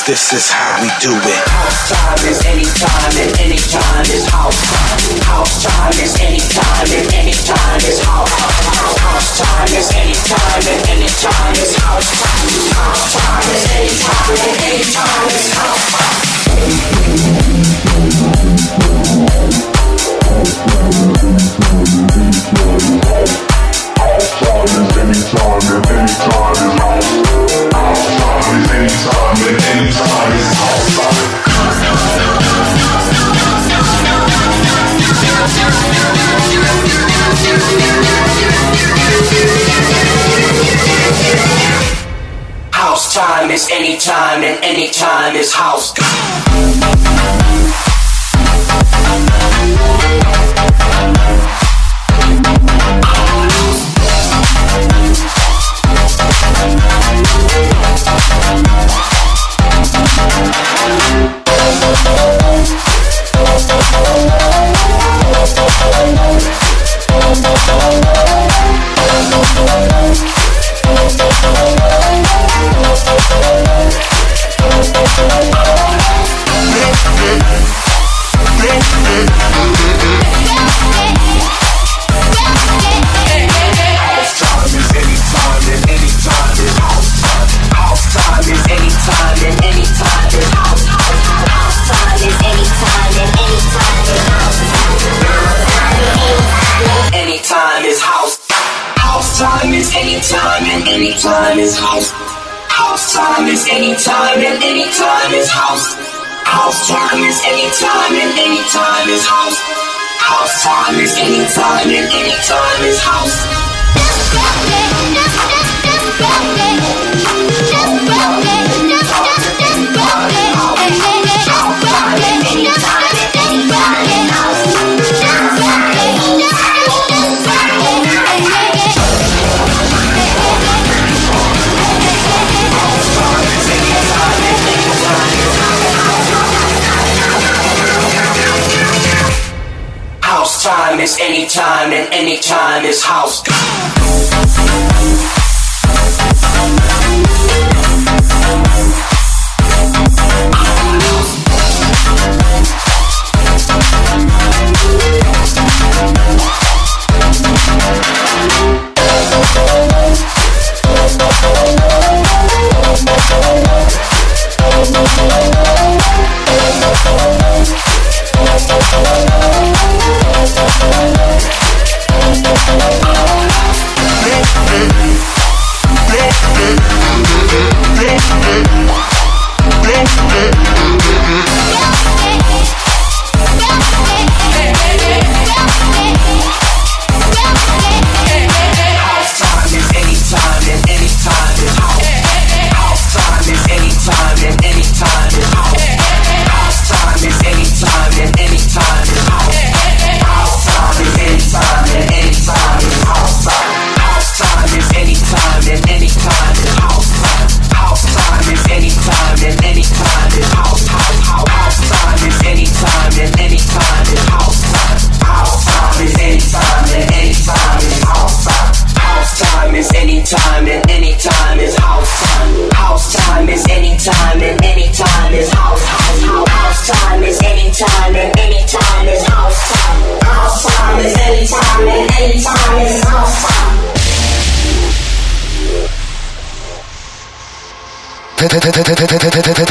This is how we do it. House time is anytime and anytime is house time. House time is anytime and anytime is house. time. House time is anytime and anytime is house time. House time is anytime and anytime is house time time is anytime and anytime is house. Anytime is house. House time is anytime and anytime is house. House time is anytime and anytime is house. House time is anytime and anytime is house. Time is any time, and anytime is house. Thank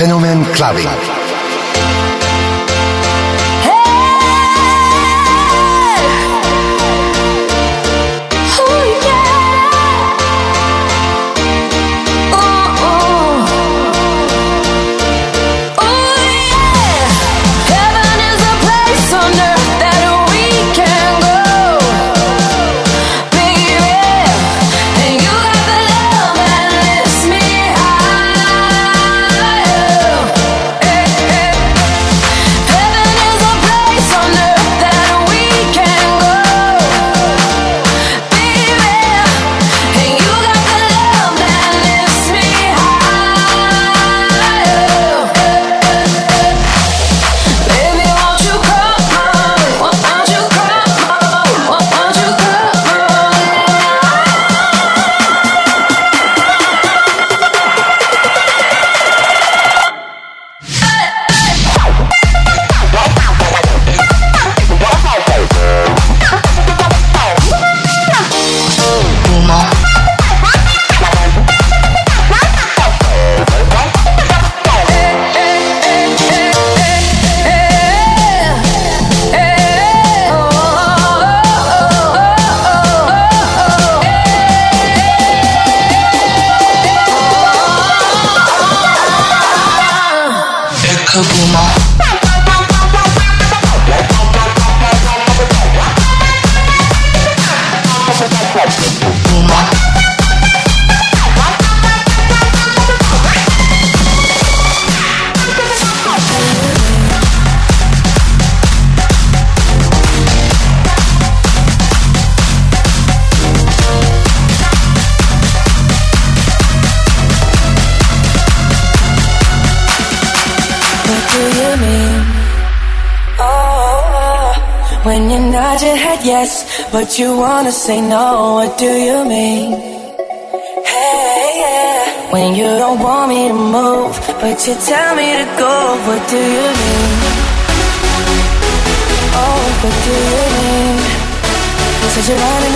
Fenomen Clubbing. But you wanna say no, what do you mean? Hey, yeah. When you don't want me to move, but you tell me to go, what do you mean? Oh, what do you mean? You said you're running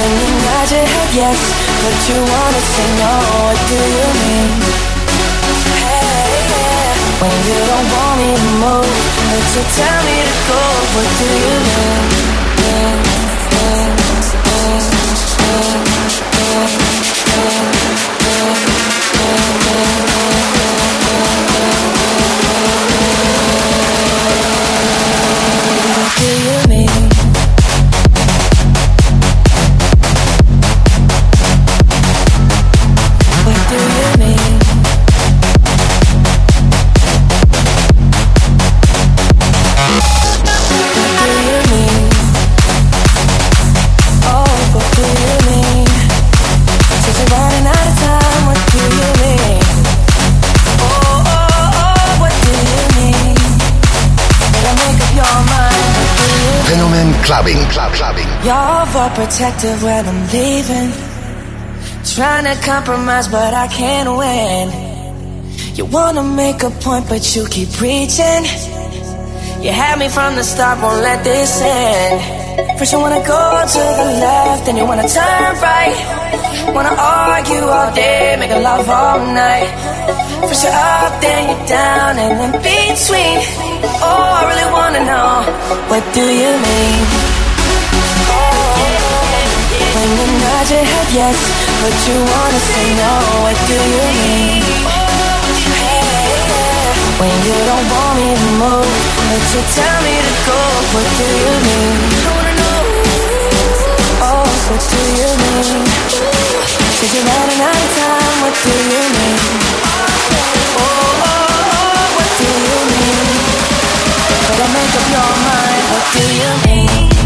When you nod your head yes, but you wanna say no, what do you mean? When you don't want me to move, but you tell me to go, what do you mean? What clubbing, club, clubbing. You're overprotective when I'm leaving. Trying to compromise, but I can't win. You wanna make a point, but you keep preaching. You had me from the start, won't let this end. First you wanna go to the left, then you wanna turn right. Wanna argue all day, make a love all night. First you're up, then you're down, and in between. Oh, I really wanna know, what do you mean? When you nod your head yes, but you wanna say no, what do you mean? When you don't want me to move, but you tell me to go, what do you mean? Oh, what do you mean? Said you're running out of time, what do you mean? Oh, oh, oh, what do you mean? Better make up your mind, what do you mean?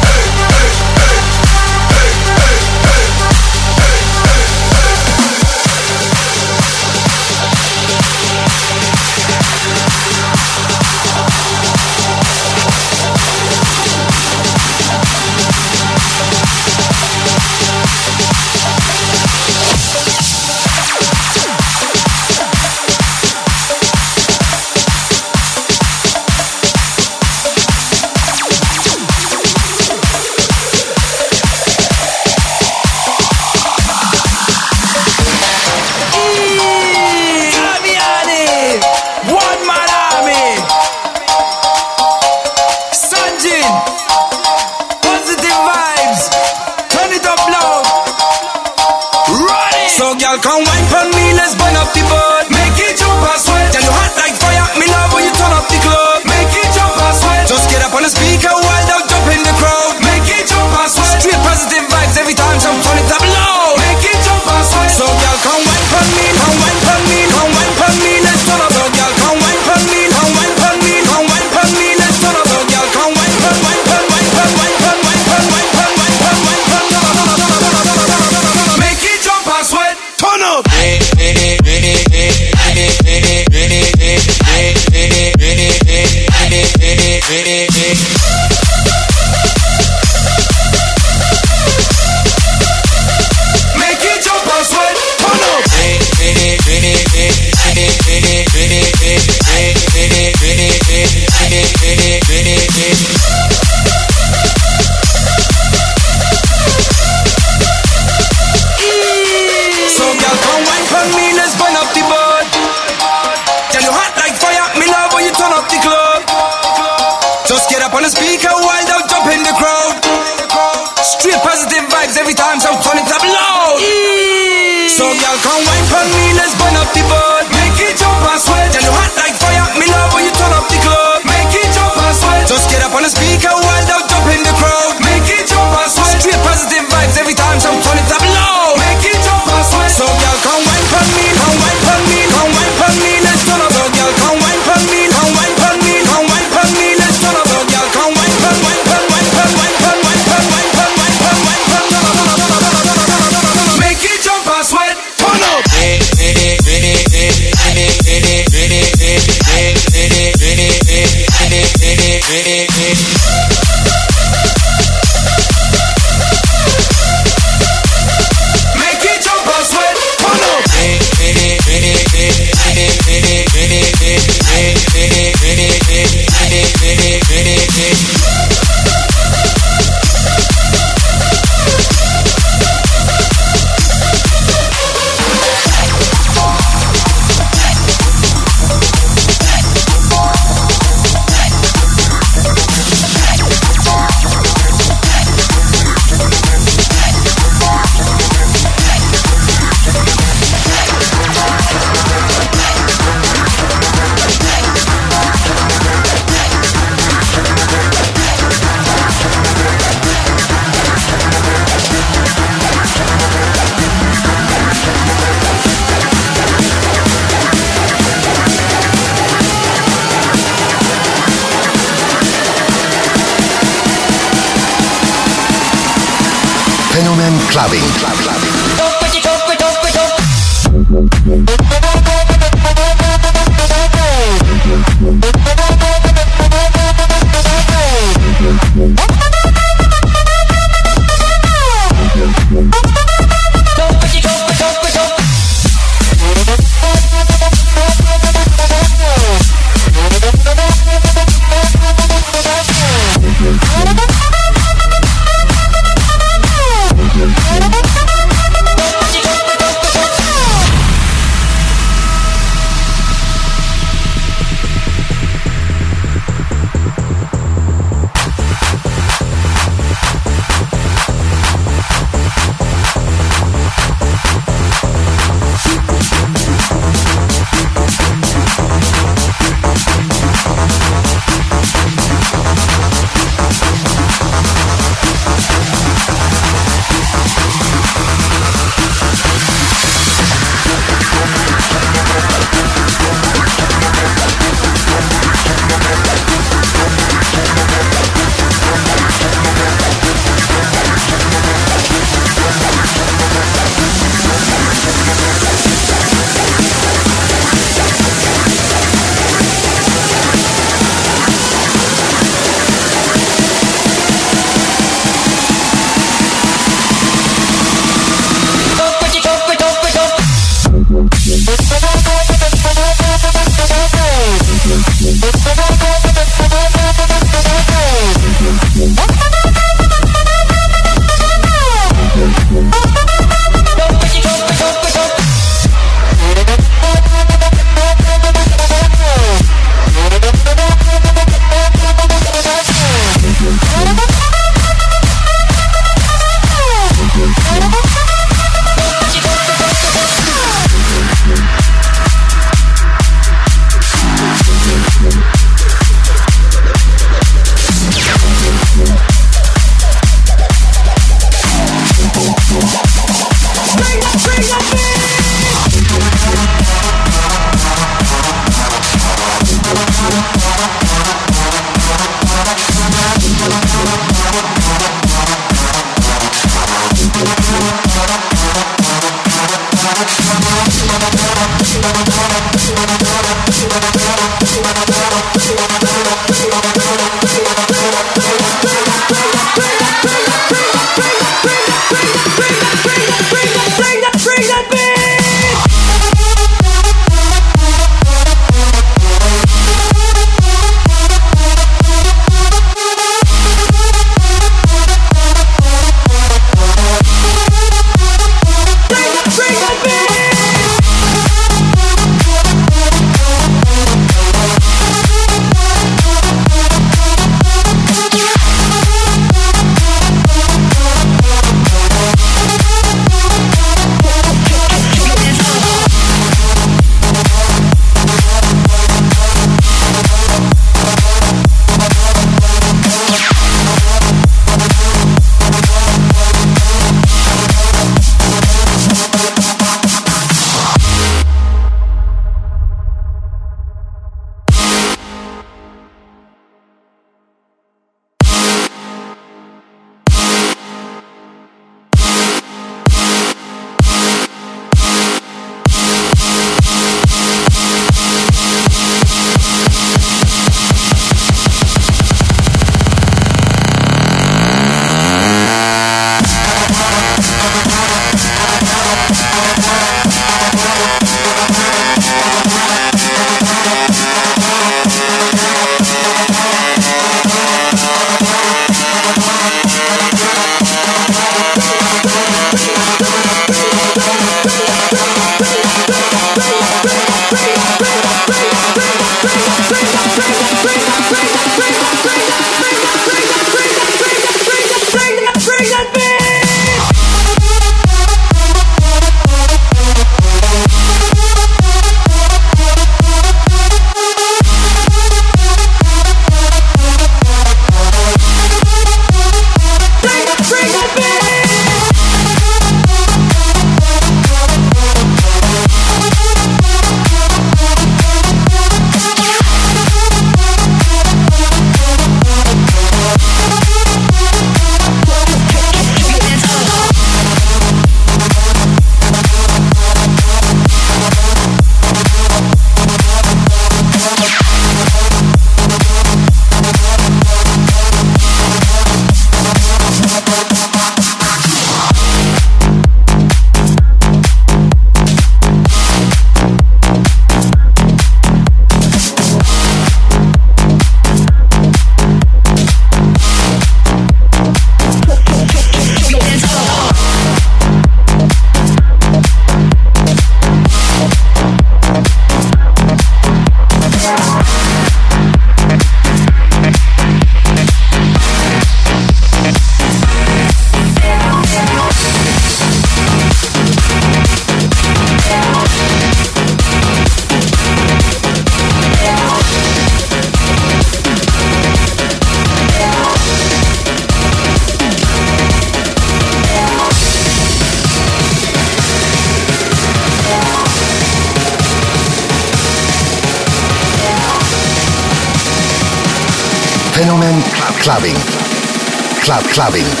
Clubbing.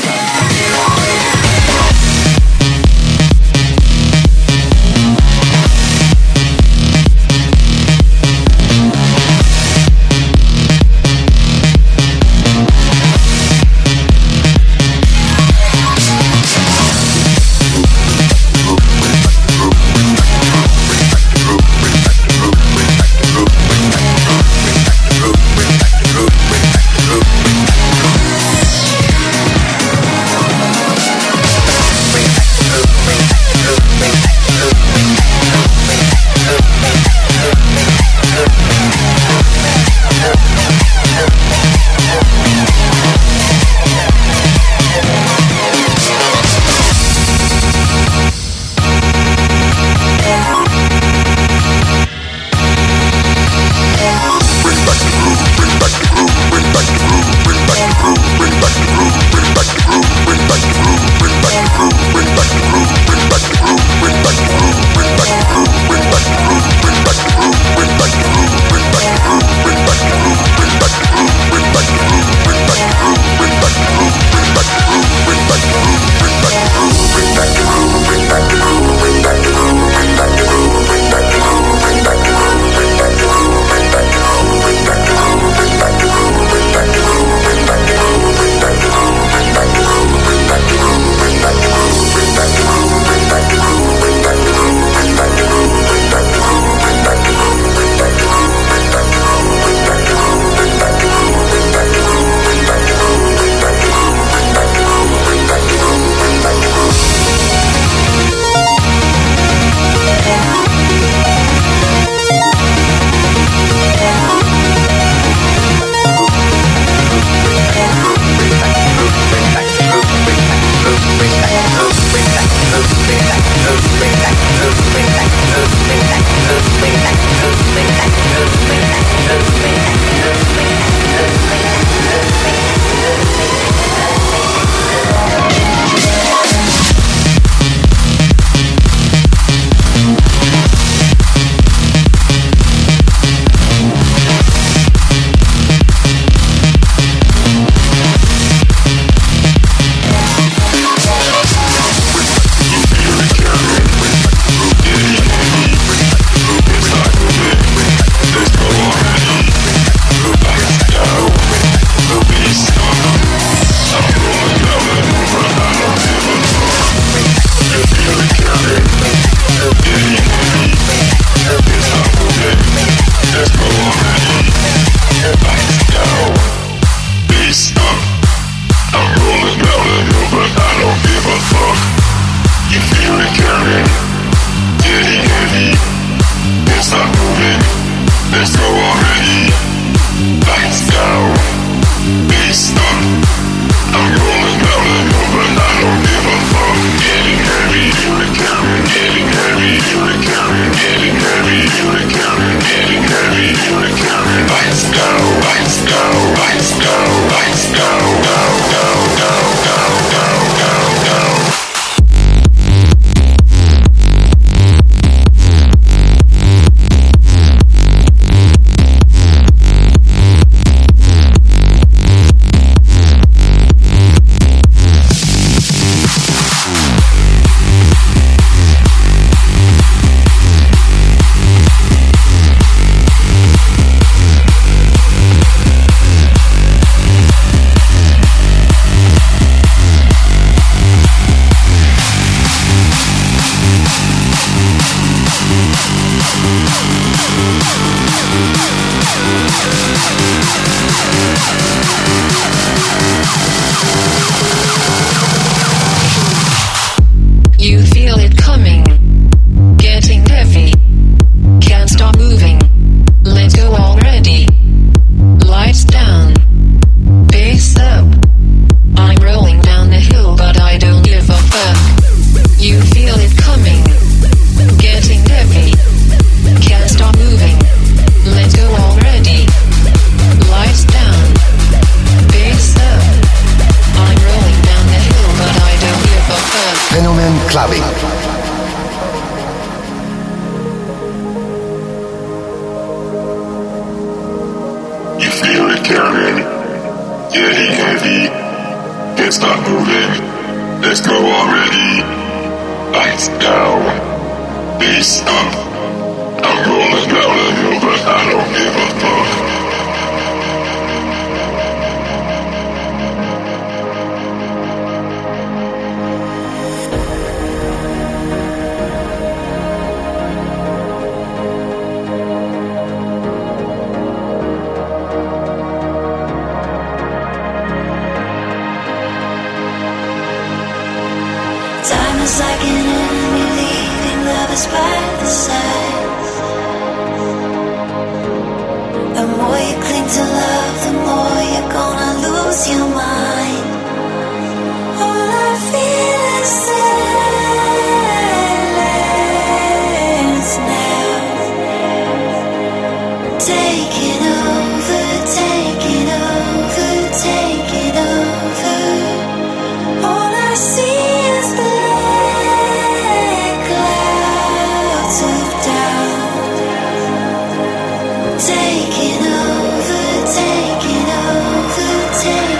taking over, taking over, taking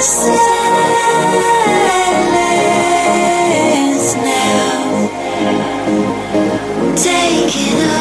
silence now. Take it all.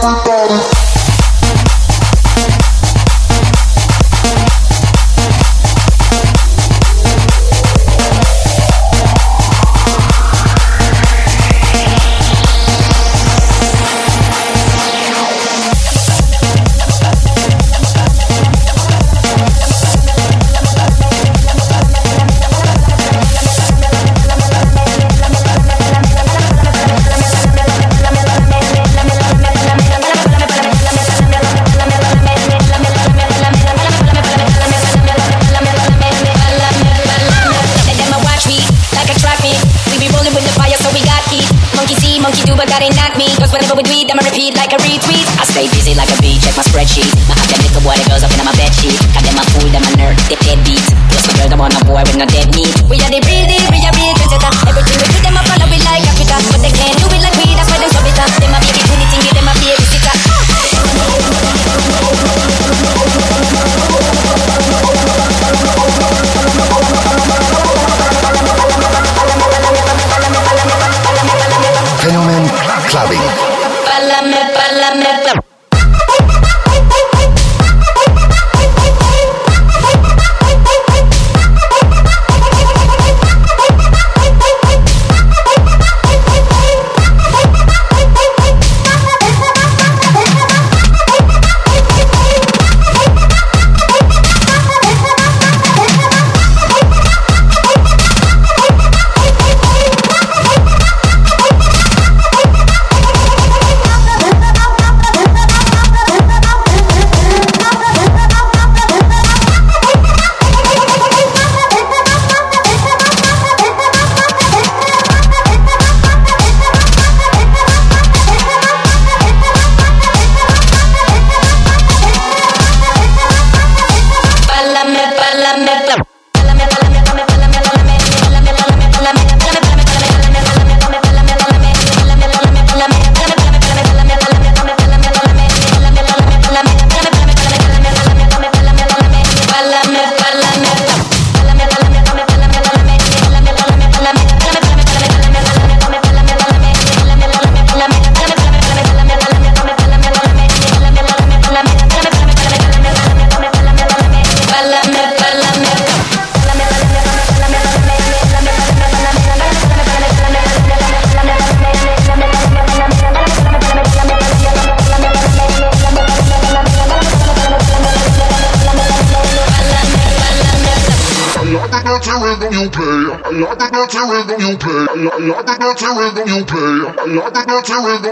everybody. I think that you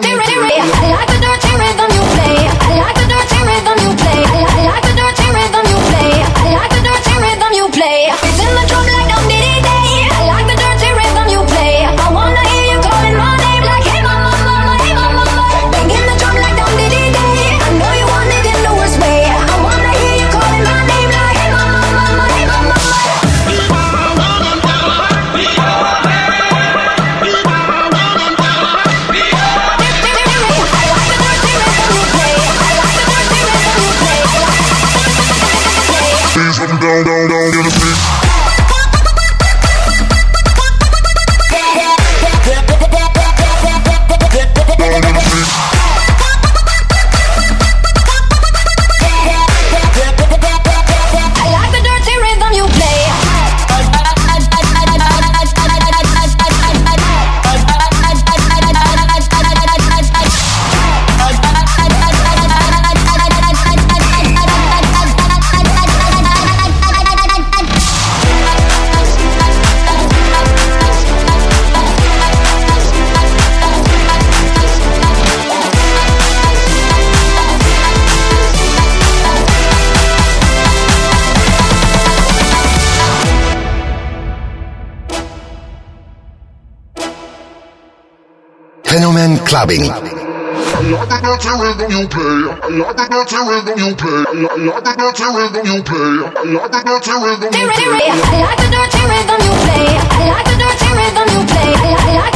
clubbing. I like the dirty rhythm you play. I like the dirty rhythm you play. I like, I like the dirty rhythm you play. I like the dirty rhythm you play. I like the dirty rhythm you play. I like the dirty rhythm you play. I like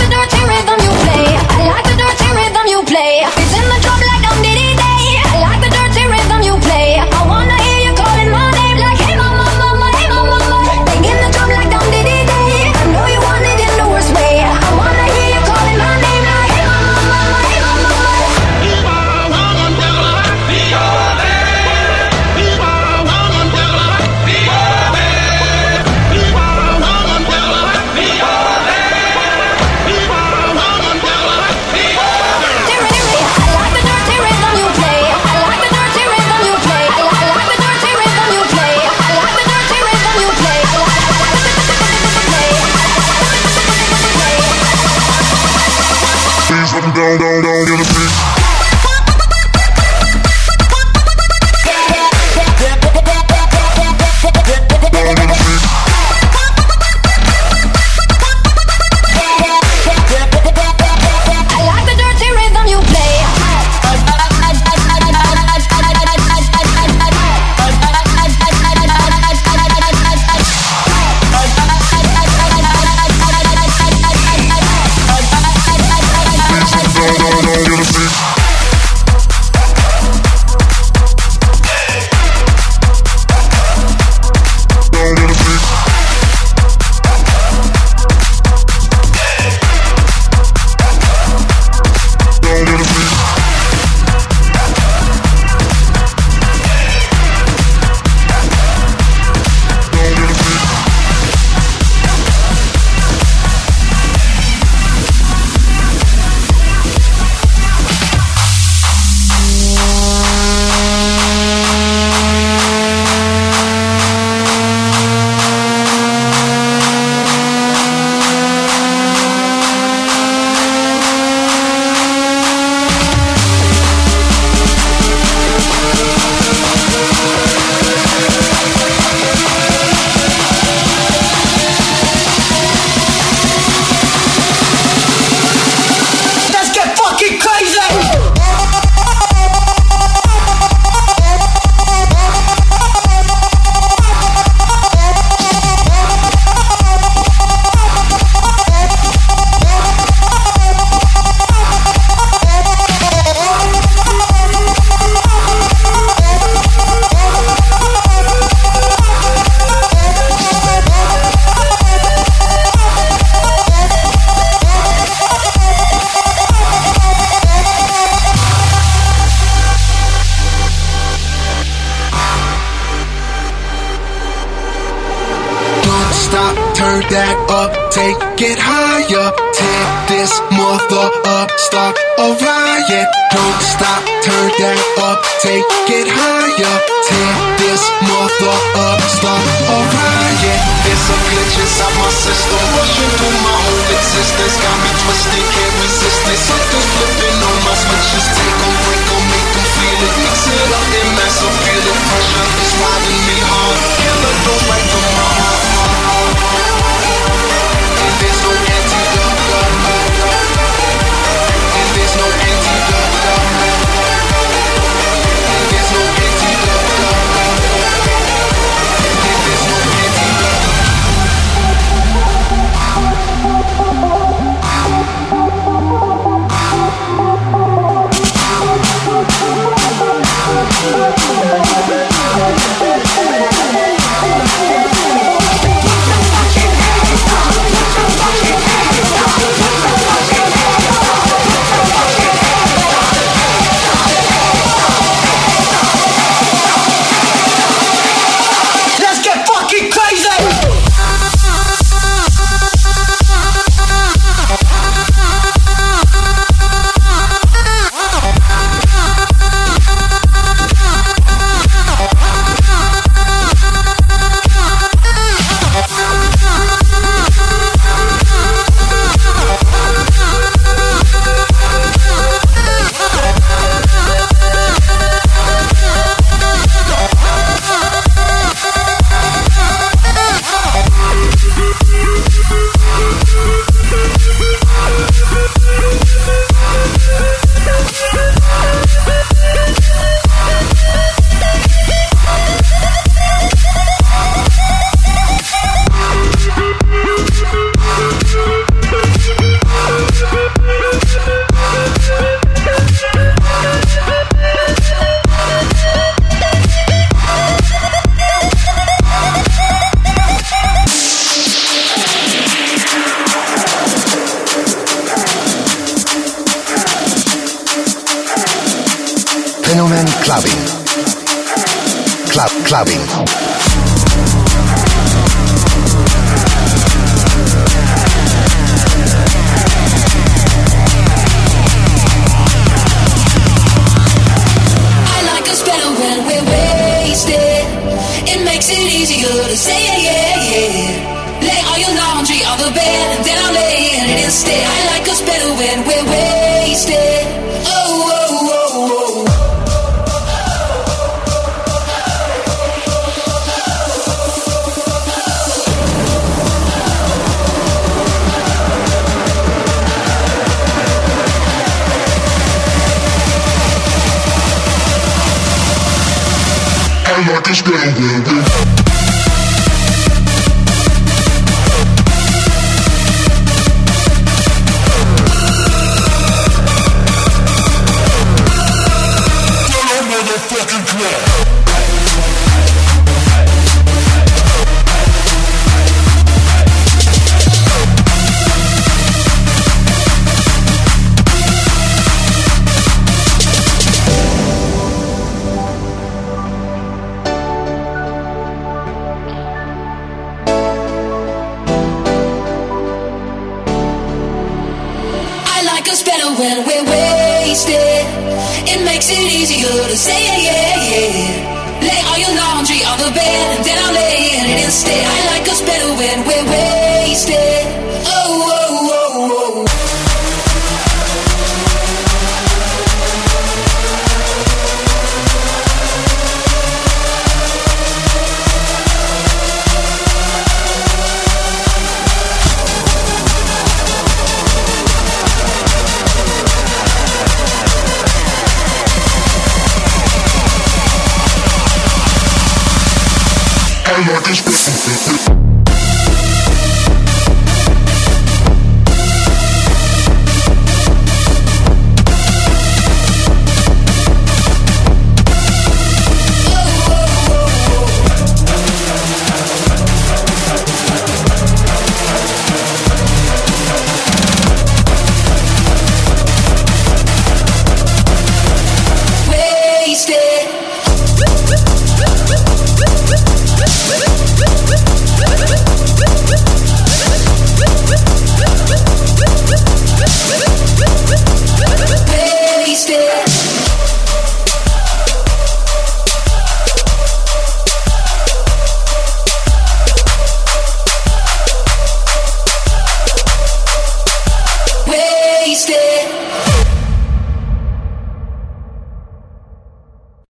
that up, take it higher. Tear this mother up, start a riot. Don't stop, turn that up, take it higher. Tear this mother up, start a riot. There's a glitch inside my system, rushing through my whole existence. Got me twisted, can't resist it. Something's flipping on my switches. Take 'em, break 'em, make 'em feel it. Mix it up, then massive feeling. Pressure is riding me hard. Killer goes right through